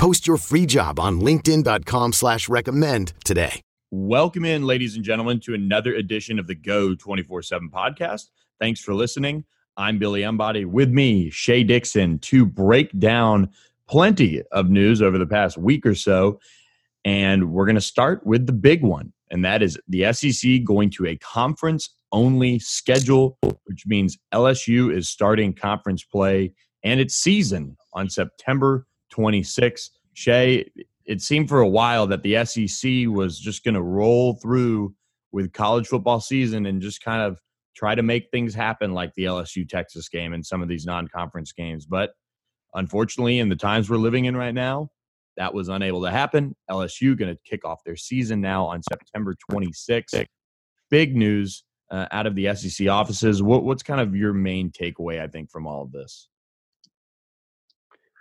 Post your free job on LinkedIn.com slash recommend today. Welcome in, ladies and gentlemen, to another edition of the Go 24-7 podcast. Thanks for listening. I'm Billy Embody. With me, Shea Dixon, to break down plenty of news over the past week or so. And we're going to start with the big one, and that is the SEC going to a conference only schedule, which means LSU is starting conference play and its season on September 26th. Shea, it seemed for a while that the SEC was just going to roll through with college football season and just kind of try to make things happen like the LSU Texas game and some of these non conference games. But unfortunately, in the times we're living in right now, that was unable to happen. LSU going to kick off their season now on September 26th. Big news uh, out of the SEC offices. What, what's kind of your main takeaway, I think, from all of this?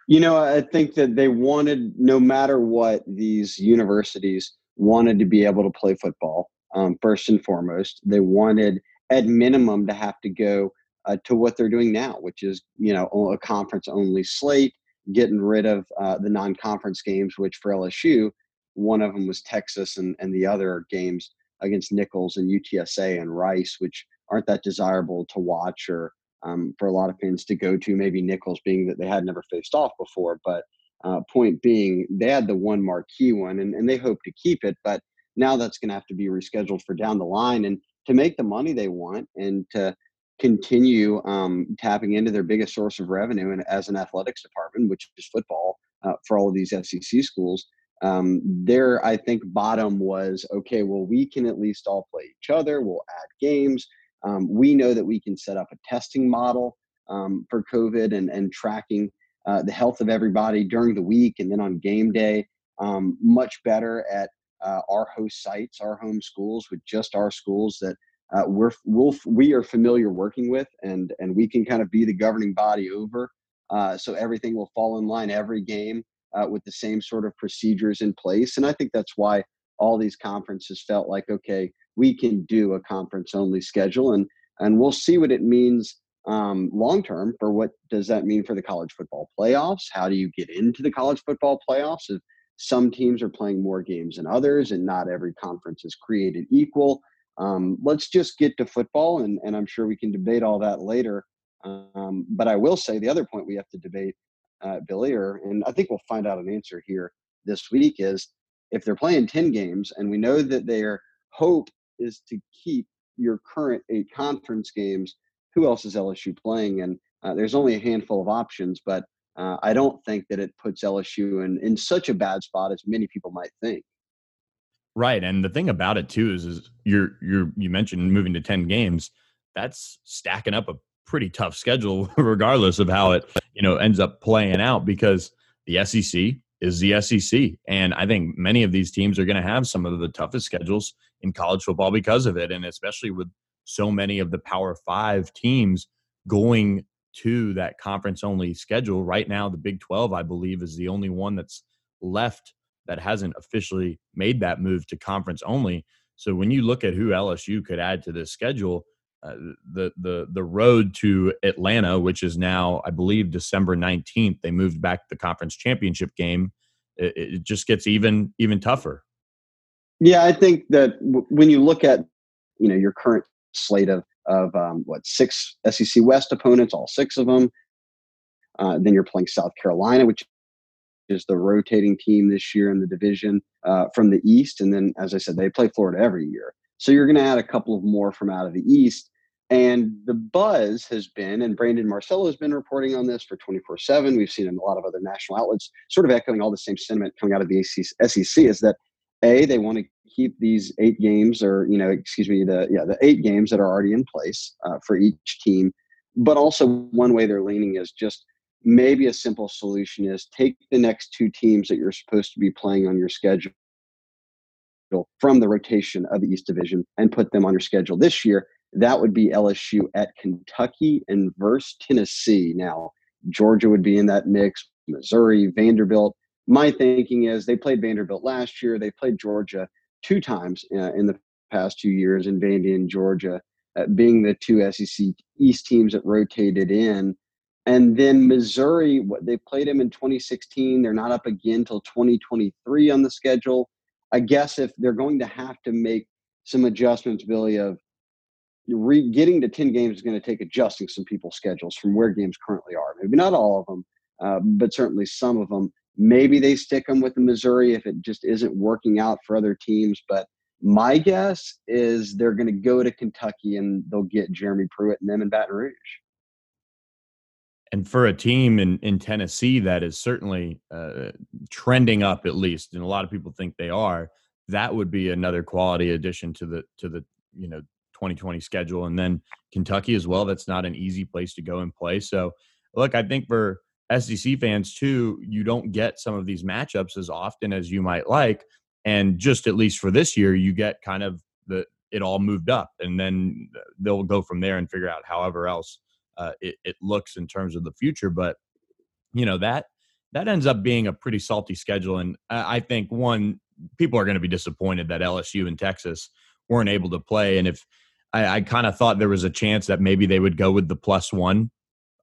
You know, I think that they wanted, no matter what, these universities wanted to be able to play football um, first and foremost. They wanted, at minimum, to have to go uh, to what they're doing now, which is, you know, a conference only slate, getting rid of uh, the non conference games, which for LSU, one of them was Texas and, and the other games against Nicholls and UTSA and Rice, which aren't that desirable to watch or um, for a lot of fans to go to. Maybe Nicholls being that they had never faced off before, but uh, point being, they had the one marquee one and, and they hope to keep it. But now that's going to have to be rescheduled for down the line and to make the money they want and to continue um, tapping into their biggest source of revenue and as an athletics department, which is football uh, for all of these SEC schools. Um, their, I think, bottom was okay. Well, we can at least all play each other. We'll add games. Um, we know that we can set up a testing model um, for COVID and, and tracking uh, the health of everybody during the week and then on game day um, much better at uh, our host sites, our home schools, with just our schools that uh, we're we'll, we are familiar working with, and and we can kind of be the governing body over. Uh, so everything will fall in line every game uh, with the same sort of procedures in place, and I think that's why all these conferences felt like okay, we can do a conference only schedule and and we'll see what it means um, long term for what does that mean for the college football playoffs? How do you get into the college football playoffs if some teams are playing more games than others and not every conference is created equal? Um, let's just get to football and, and i'm sure we can debate all that later. Um, but i will say the other point we have to debate uh, billy or and i think we'll find out an answer here this week is if they're playing 10 games and we know that their hope is to keep your current eight conference games. Who else is LSU playing? And uh, there's only a handful of options, but uh, I don't think that it puts LSU in, in such a bad spot as many people might think. Right, and the thing about it too is, is you're you're you mentioned moving to ten games. That's stacking up a pretty tough schedule, regardless of how it you know ends up playing out. Because the SEC is the SEC. And I think many of these teams are going to have some of the toughest schedules in college football because of it. And especially with so many of the Power Five teams going to that conference only schedule. Right now, the Big 12, I believe, is the only one that's left that hasn't officially made that move to conference only. So when you look at who LSU could add to this schedule, uh, the the the road to Atlanta, which is now I believe December nineteenth, they moved back the conference championship game. It, it, just gets even even tougher. Yeah, I think that w- when you look at you know your current slate of of um, what six SEC West opponents, all six of them, uh, then you're playing South Carolina, which is the rotating team this year in the division uh, from the East, and then as I said, they play Florida every year. So you're going to add a couple of more from out of the East. And the buzz has been, and Brandon Marcello has been reporting on this for 24 7. We've seen in a lot of other national outlets, sort of echoing all the same sentiment coming out of the SEC, is that A, they want to keep these eight games, or, you know, excuse me, the, yeah, the eight games that are already in place uh, for each team. But also, one way they're leaning is just maybe a simple solution is take the next two teams that you're supposed to be playing on your schedule from the rotation of the East Division and put them on your schedule this year. That would be LSU at Kentucky and versus Tennessee. Now, Georgia would be in that mix, Missouri, Vanderbilt. My thinking is they played Vanderbilt last year. They played Georgia two times uh, in the past two years in Vandy and Georgia, uh, being the two SEC East teams that rotated in. And then Missouri, they played them in 2016. They're not up again until 2023 on the schedule. I guess if they're going to have to make some adjustments, Billy, of re- getting to 10 games is going to take adjusting some people's schedules from where games currently are. Maybe not all of them, uh, but certainly some of them. Maybe they stick them with the Missouri if it just isn't working out for other teams. But my guess is they're going to go to Kentucky and they'll get Jeremy Pruitt and them in Baton Rouge. And for a team in, in Tennessee that is certainly uh, trending up, at least, and a lot of people think they are, that would be another quality addition to the to the you know 2020 schedule. And then Kentucky as well. That's not an easy place to go and play. So, look, I think for SEC fans too, you don't get some of these matchups as often as you might like. And just at least for this year, you get kind of the it all moved up, and then they'll go from there and figure out however else uh, it, it looks in terms of the future. But you know that that ends up being a pretty salty schedule, and I think one people are going to be disappointed that LSU and Texas weren't able to play, and if I, I kind of thought there was a chance that maybe they would go with the plus one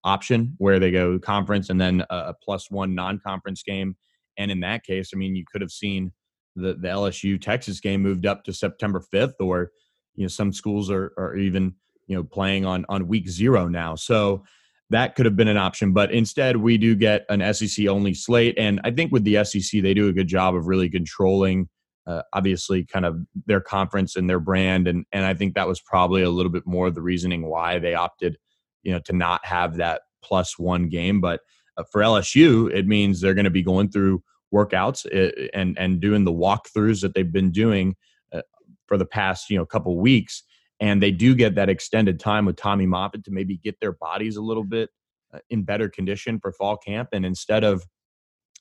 option where they go conference and then a, a plus one non-conference game. And in that case, I mean, you could have seen the, the LSU Texas game moved up to September 5th, or you know, some schools are, are even you know playing on on week zero now. So that could have been an option, but instead we do get an SEC only slate, and I think with the SEC they do a good job of really controlling uh, obviously kind of their conference and their brand and and I think that was probably a little bit more of the reasoning why they opted you know to not have that plus one game but uh, for LSU it means they're going to be going through workouts uh, and and doing the walkthroughs that they've been doing uh, for the past you know couple weeks and they do get that extended time with Tommy Moffitt to maybe get their bodies a little bit uh, in better condition for fall camp and instead of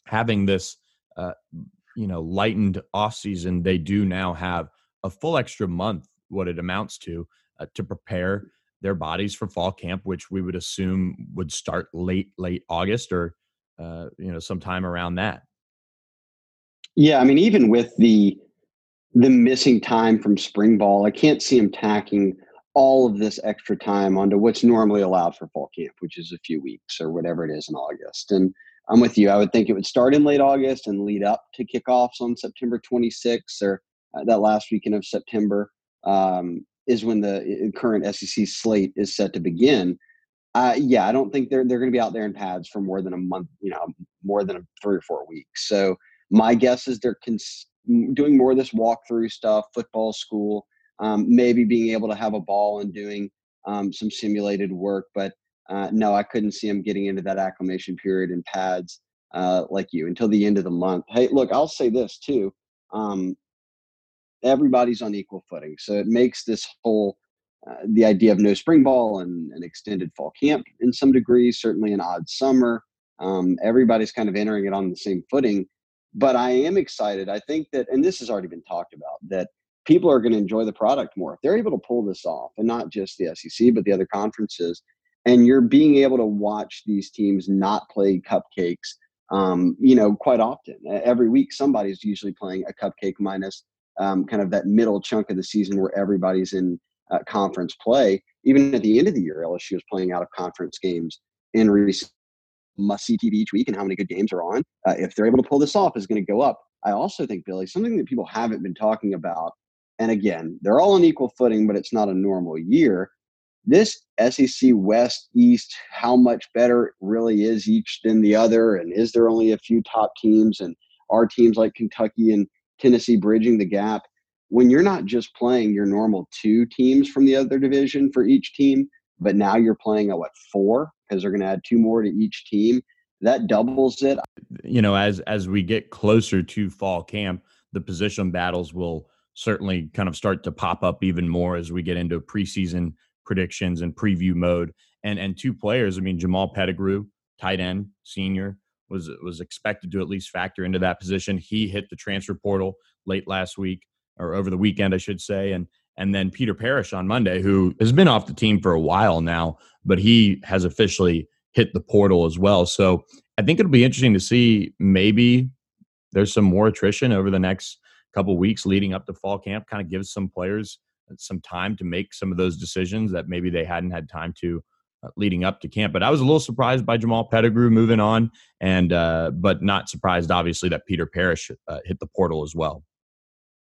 having this uh, you know lightened off season, they do now have a full extra month, what it amounts to, uh, to prepare their bodies for fall camp, which we would assume would start late late August or uh, you know sometime around that. Yeah, I mean, even with the the missing time from spring ball, I can't see them tacking all of this extra time onto what's normally allowed for fall camp, which is a few weeks or whatever it is in August. And I'm with you. I would think it would start in late August and lead up to kickoffs on September 26th or uh, that last weekend of September um, is when the current SEC slate is set to begin. Uh, yeah, I don't think they're they're going to be out there in pads for more than a month, you know, more than three or four weeks. So my guess is they're cons- doing more of this walkthrough stuff, football school, um, maybe being able to have a ball and doing um, some simulated work, but uh, no, I couldn't see him getting into that acclimation period in pads uh, like you until the end of the month. Hey, look, I'll say this too. Um, everybody's on equal footing. So it makes this whole uh, the idea of no spring ball and an extended fall camp in some degree, certainly an odd summer. Um, everybody's kind of entering it on the same footing. But I am excited. I think that, and this has already been talked about, that people are going to enjoy the product more. If they're able to pull this off, and not just the SEC, but the other conferences and you're being able to watch these teams not play cupcakes um, you know quite often. Every week somebody's usually playing a cupcake minus um, kind of that middle chunk of the season where everybody's in uh, conference play. Even at the end of the year lsu is playing out of conference games in recent must see tv each week and how many good games are on uh, if they're able to pull this off is going to go up i also think billy something that people haven't been talking about and again they're all on equal footing but it's not a normal year this SEC West East, how much better really is each than the other, and is there only a few top teams, and are teams like Kentucky and Tennessee bridging the gap? When you're not just playing your normal two teams from the other division for each team, but now you're playing a what four because they're going to add two more to each team. That doubles it. You know, as as we get closer to fall camp, the position battles will certainly kind of start to pop up even more as we get into preseason predictions and preview mode. And and two players, I mean, Jamal Pettigrew, tight end, senior, was was expected to at least factor into that position. He hit the transfer portal late last week. or over the weekend, I should say, and and then Peter Parrish on Monday, who has been off the team for a while now, but he has officially hit the portal as well. So I think it'll be interesting to see maybe there's some more attrition over the next couple weeks leading up to fall camp. Kind of gives some players some time to make some of those decisions that maybe they hadn't had time to uh, leading up to camp. But I was a little surprised by Jamal Pettigrew moving on, and uh, but not surprised obviously that Peter Parrish uh, hit the portal as well.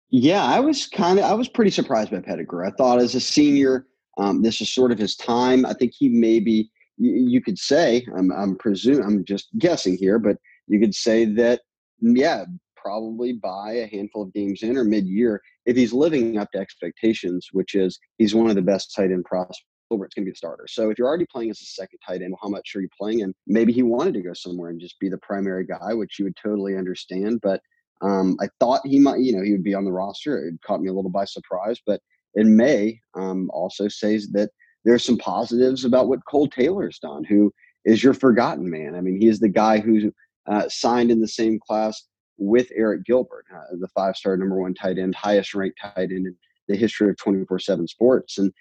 Yeah, I was kind of I was pretty surprised by Pettigrew. I thought as a senior, um, this is sort of his time. I think he maybe you, you could say I'm I'm presume I'm just guessing here, but you could say that yeah, probably by a handful of games in or mid-year, if he's living up to expectations, which is he's one of the best tight end prospects It's going to be a starter. So if you're already playing as a second tight end, how much are you playing? And maybe he wanted to go somewhere and just be the primary guy, which you would totally understand. But um, I thought he might, you know, he would be on the roster. It caught me a little by surprise. But in May, um, also says that there's some positives about what Cole Taylor's done, who is your forgotten man. I mean, he is the guy who uh, signed in the same class with Arik Gilbert, uh, the five star number one tight end, highest ranked tight end in the history of 24 7 sports. And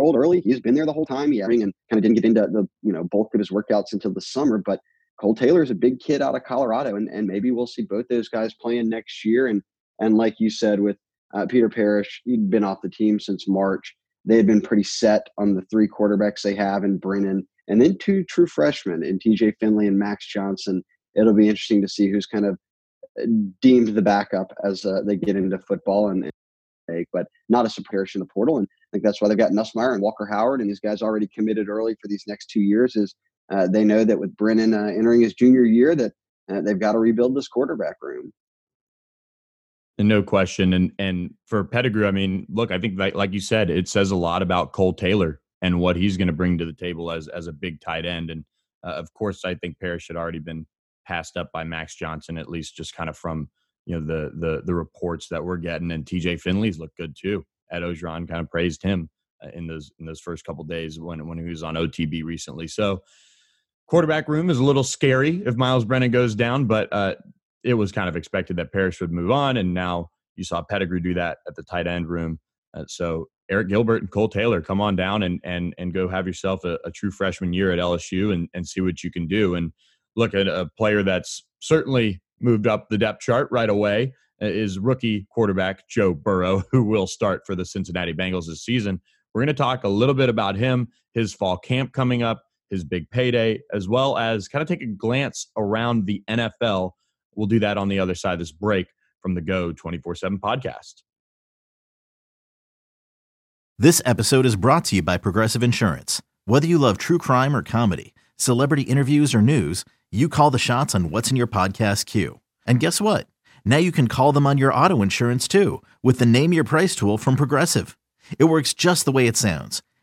old early. He's been there the whole time. He and kind of didn't get into the you know bulk of his workouts until the summer. But Cole Taylor is a big kid out of Colorado, and, and maybe we'll see both those guys playing next year. And and like you said with uh, Peter Parrish, he'd been off the team since March. They had been pretty set on the three quarterbacks they have in Brennan, and then two true freshmen in TJ Finley and Max Johnson. It'll be interesting to see who's kind of uh, deemed the backup as uh, they get into football and, but not a Parrish in the portal. And I think that's why they've got Nussmeier and Walker Howard, and these guys already committed early for these next two years. Is uh, they know that with Brennan uh, entering his junior year, that uh, they've got to rebuild this quarterback room. And no question. And and for Pettigrew, I mean, look, I think like, like you said, it says a lot about Cole Taylor and what he's going to bring to the table as as a big tight end. And uh, of course, I think Parrish had already been passed up by Max Johnson, at least just kind of from you know the the the reports that we're getting. And TJ Finley's looked good too. Ed Orgeron kind of praised him uh, in those in those first couple days when when he was on OTB recently. So quarterback room is a little scary if Myles Brennan goes down, but uh, it was kind of expected that Parrish would move on, and now you saw Pettigrew do that at the tight end room. Uh, so Arik Gilbert and Cole Taylor, come on down and and and go have yourself a, a true freshman year at LSU and and see what you can do. And look at a player that's certainly moved up the depth chart right away uh, is rookie quarterback Joe Burrow, who will start for the Cincinnati Bengals this season. We're going to talk a little bit about him, his fall camp coming up, his big payday, as well as kind of take a glance around the NFL. We'll do that on the other side of this break from the Go 24 7 podcast. This episode is brought to you by Progressive Insurance. Whether you love true crime or comedy, celebrity interviews or news, you call the shots on what's in your podcast queue. And guess what? Now you can call them on your auto insurance too with the Name Your Price tool from Progressive. It works just the way it sounds.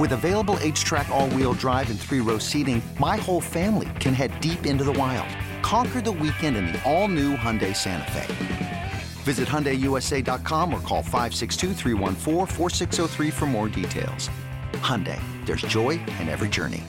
With available HTRAC, all wheel drive, and three row seating, my whole family can head deep into the wild. Conquer the weekend in the all new Hyundai Santa Fe. Visit HyundaiUSA.com or call 562 for more details. Hyundai, there's joy in every journey.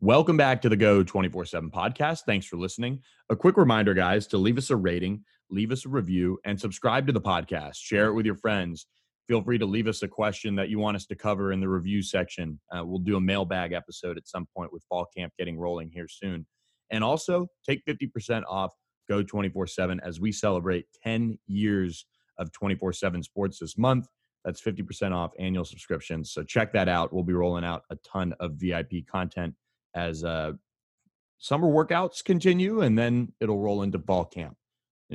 Welcome back to the Go 24 7 podcast. Thanks for listening. A quick reminder, guys, to leave us a rating, leave us a review, and subscribe to the podcast. Share it with your friends. Feel free to leave us a question that you want us to cover in the review section. Uh, we'll do a mailbag episode at some point with fall camp getting rolling here soon. And also take 50% off Go 24 7 as we celebrate 10 years of 24 7 sports this month. That's 50% off annual subscriptions. So check that out. We'll be rolling out a ton of VIP content as uh, summer workouts continue, and then it'll roll into fall camp.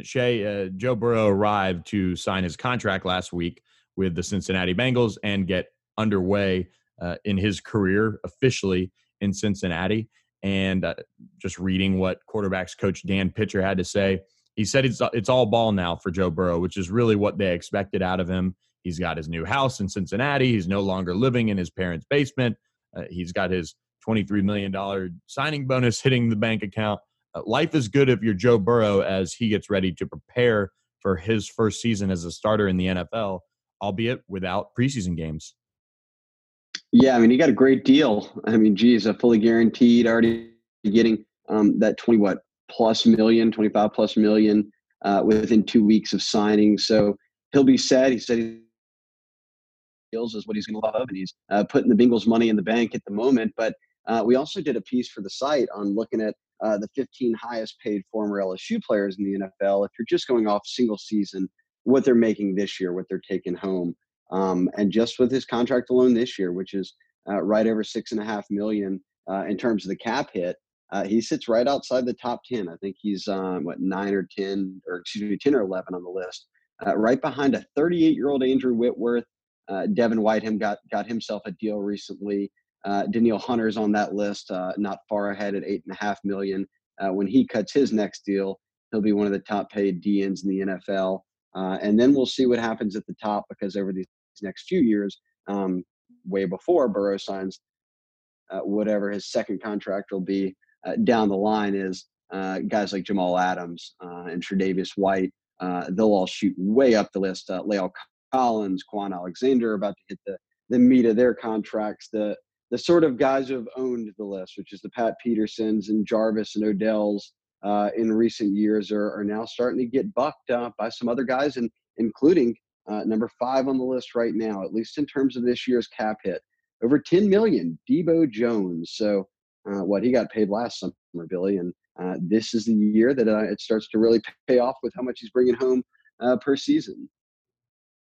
Shea, uh, Joe Burrow arrived to sign his contract last week with the Cincinnati Bengals and get underway uh, in his career officially in Cincinnati. And uh, just reading what quarterbacks coach Dan Pitcher had to say, he said it's it's all ball now for Joe Burrow, which is really what they expected out of him. He's got his new house in Cincinnati. He's no longer living in his parents' basement. Uh, he's got his $23 million signing bonus hitting the bank account. Uh, life is good if you're Joe Burrow as he gets ready to prepare for his first season as a starter in the NFL, albeit without preseason games. Yeah, I mean, he got a great deal. I mean, geez, a fully guaranteed, already getting um, that 20 what plus million, 25 plus million uh, within two weeks of signing. So he'll be set. He said he feels is what he's going to love, and he's uh, putting the Bengals money in the bank at the moment. But uh, we also did a piece for the site on looking at uh, the 15 highest paid former LSU players in the NFL. If you're just going off single season, what they're making this year, what they're taking home, um, and just with his contract alone this year, which is uh, right over six and a half million uh, in terms of the cap hit. Uh, he sits right outside the top 10. I think he's um, what nine or 10, or excuse me, 10 or 11 on the list, uh, right behind a 38 year old Andrew Whitworth. Uh, Devin Whiteham got, got himself a deal recently. Uh, Danielle Hunter's on that list, not far ahead at eight and a half million. When he cuts his next deal, he'll be one of the top paid DNs in the NFL. And then we'll see what happens at the top because over these next few years, um, way before Burrow signs whatever his second contract will be, uh, down the line is uh, guys like Jamal Adams uh, and Tre'Davious White. Uh, they'll all shoot way up the list. Uh, Collins, Kwon Alexander about to hit the, the meat of their contracts. The the sort of guys who have owned the list, which is the Pat Petersons and Jarvis and Odell's uh, in recent years, are, are now starting to get bucked uh, by some other guys, and including uh, number five on the list right now, at least in terms of this year's cap hit, over 10 million, Deion Jones. So uh, what he got paid last summer, Billy. And uh, this is the year that uh, it starts to really pay off with how much he's bringing home per season.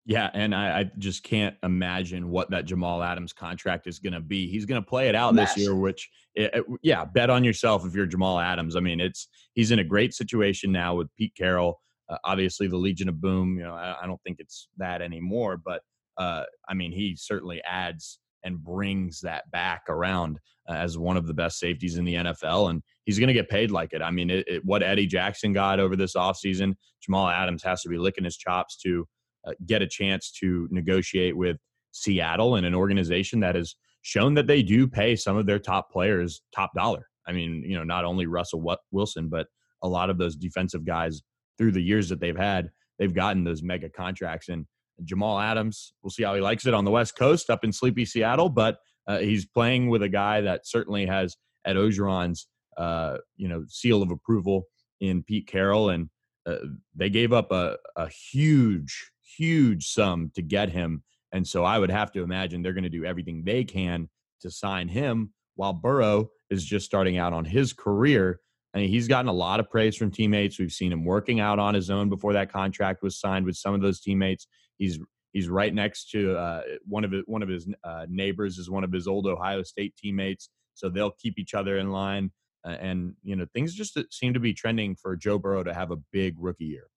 Yeah, and I, I, just can't imagine what that Jamal Adams contract is going to be. He's going to play it out this year, which, it, it, yeah, bet on yourself if you're Jamal Adams. I mean, it's he's in a great situation now with Pete Carroll. Uh, obviously, the Legion of Boom. You know, I, I don't think it's that anymore, but uh, I mean, he certainly adds and brings that back around uh, as one of the best safeties in the NFL. And he's going to get paid like it. I mean, it, it, what Eddie Jackson got over this offseason, Jamal Adams has to be licking his chops to uh, get a chance to negotiate with Seattle and an organization that has shown that they do pay some of their top players top dollar. I mean, you know, not only Russell Wilson, but a lot of those defensive guys through the years that they've had, they've gotten those mega contracts. And Jamal Adams, we'll see how he likes it on the West Coast up in sleepy Seattle, but uh, he's playing with a guy that certainly has Ed Orgeron's uh, you know seal of approval in Pete Carroll, and uh, they gave up a, a huge, huge sum to get him, and so I would have to imagine they're going to do everything they can to sign him, while Burrow is just starting out on his career. Mean, he's gotten a lot of praise from teammates. We've seen him working out on his own before that contract was signed with some of those teammates. He's he's right next to uh, one of his, one of his uh, neighbors is one of his old Ohio State teammates, so they'll keep each other in line. Uh, and you know things just uh, seem to be trending for Joe Burrow to have a big rookie year.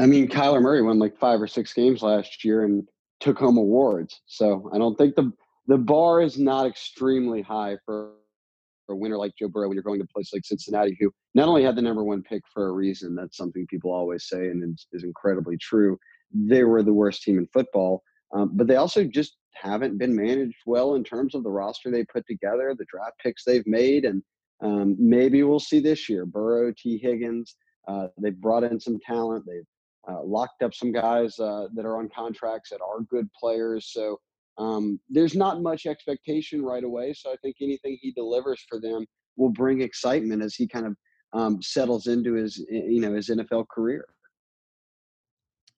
I mean, Kyler Murray won like five or six games last year and took home awards. So I don't think the the bar is not extremely high for a winner like Joe Burrow when you're going to a place like Cincinnati, who not only had the number one pick for a reason, that's something people always say and is, is incredibly true. They were the worst team in football, um, but they also just haven't been managed well in terms of the roster they put together, the draft picks they've made, and um, maybe we'll see this year. Burrow, Tee Higgins, uh, they've brought in some talent. They've uh, locked up some guys uh, that are on contracts that are good players. So um, there's not much expectation right away. So I think anything he delivers for them will bring excitement as he kind of um, settles into his you know his NFL career.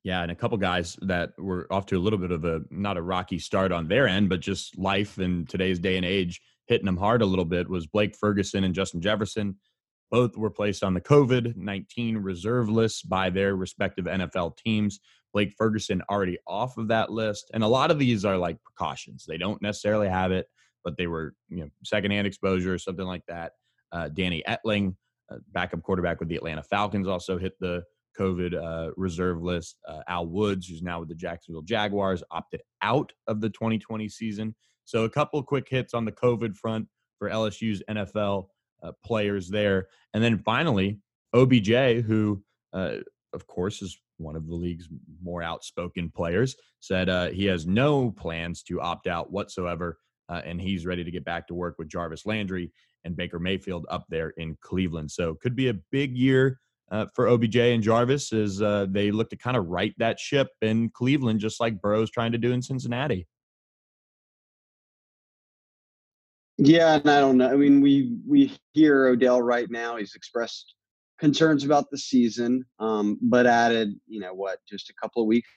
Yeah, and a couple guys that were off to a little bit of a not a rocky start on their end, but just life in today's day and age hitting them hard a little bit was Blake Ferguson and Justin Jefferson. Both were placed on the COVID 19 reserve list by their respective NFL teams. Blake Ferguson already off of that list. And a lot of these are like precautions. They don't necessarily have it, but they were, you know, secondhand exposure or something like that. Uh, Danny Etling, uh, backup quarterback with the Atlanta Falcons, also hit the COVID uh, reserve list. Uh, Al Woods, who's now with the Jacksonville Jaguars, opted out of the 2020 season. So a couple quick hits on the COVID front for LSU's NFL uh, players there. And then finally, OBJ, who, uh, of course, is one of the league's more outspoken players, said uh, he has no plans to opt out whatsoever, uh, and he's ready to get back to work with Jarvis Landry and Baker Mayfield up there in Cleveland. So could be a big year uh, for OBJ and Jarvis as uh, they look to kind of right that ship in Cleveland, just like Burrow's trying to do in Cincinnati. Yeah, and I don't know. I mean, we we hear Odell right now. He's expressed concerns about the season, um, but added, you know, what, just a couple of weeks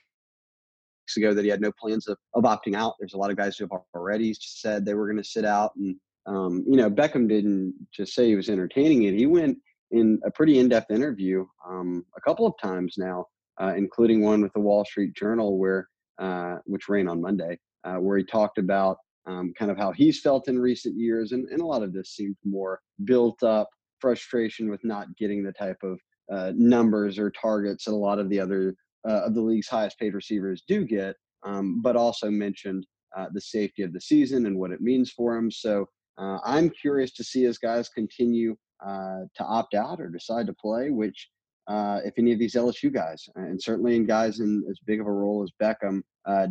ago that he had no plans of, of opting out. There's a lot of guys who have already said they were going to sit out. And, um, you know, Beckham didn't just say he was entertaining it. He went in a pretty in-depth interview um, a couple of times now, uh, including one with the Wall Street Journal where, uh, which ran on Monday, uh, where he talked about um, kind of how he's felt in recent years. And, and a lot of this seemed more built up frustration with not getting the type of uh, numbers or targets that a lot of the other uh, of the league's highest paid receivers do get, um, but also mentioned uh, the safety of the season and what it means for him. So uh, I'm curious to see as guys continue uh, to opt out or decide to play, which uh, if any of these LSU guys, and certainly in guys in as big of a role as Beckham,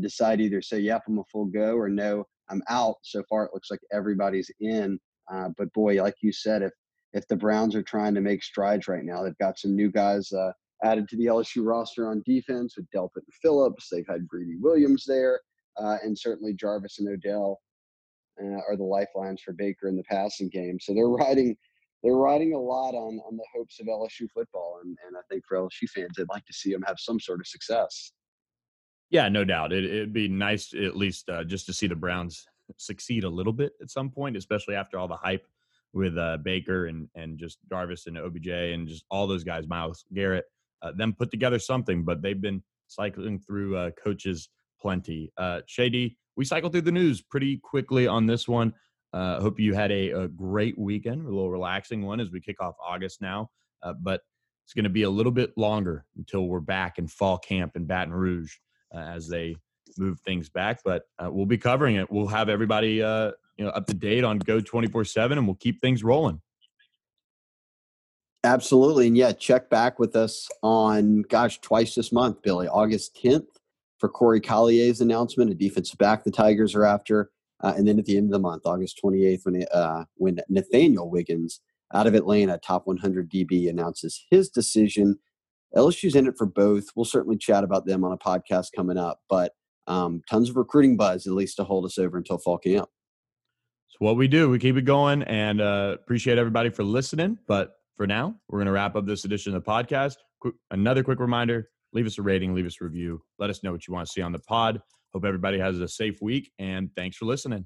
decide either say, yep, I'm a full go or no, I'm out. So far, it looks like everybody's in. but boy, like you said, if if the Browns are trying to make strides right now. They've got some new guys uh, added to the LSU roster on defense with Delpit and Phillips. They've had Greedy Williams there, uh, and certainly Jarvis and Odell uh, are the lifelines for Baker in the passing game. So they're riding they're riding a lot on on the hopes of LSU football, and and I think for LSU fans, they'd like to see them have some sort of success. Yeah, no doubt. It, it'd be nice, at least, uh, just to see the Browns succeed a little bit at some point, especially after all the hype with uh, Baker and and just Jarvis and OBJ and just all those guys, Myles Garrett, uh, them put together something. But they've been cycling through uh, coaches plenty. Uh, Shady, we cycled through the news pretty quickly on this one. Uh, hope you had a, a, great weekend, a little relaxing one as we kick off August now. Uh, but it's going to be a little bit longer until we're back in fall camp in Baton Rouge uh, as they move things back. But uh, we'll be covering it. We'll have everybody uh, you know up to date on Go twenty four seven, and we'll keep things rolling. Absolutely, and yeah, check back with us on gosh twice this month, Billy. August tenth for Corey Collier's announcement, a defensive back the Tigers are after, uh, and then at the end of the month, August twenty eighth, when uh, when Nathaniel Wiggins out of Atlanta, top one hundred DB, announces his decision. LSU's in it for both. We'll certainly chat about them on a podcast coming up, but um, tons of recruiting buzz, at least to hold us over until fall camp. It's what we do. We keep it going and uh, appreciate everybody for listening. But for now, we're going to wrap up this edition of the podcast. Another quick reminder leave us a rating, leave us a review. Let us know what you want to see on the pod. Hope everybody has a safe week and thanks for listening.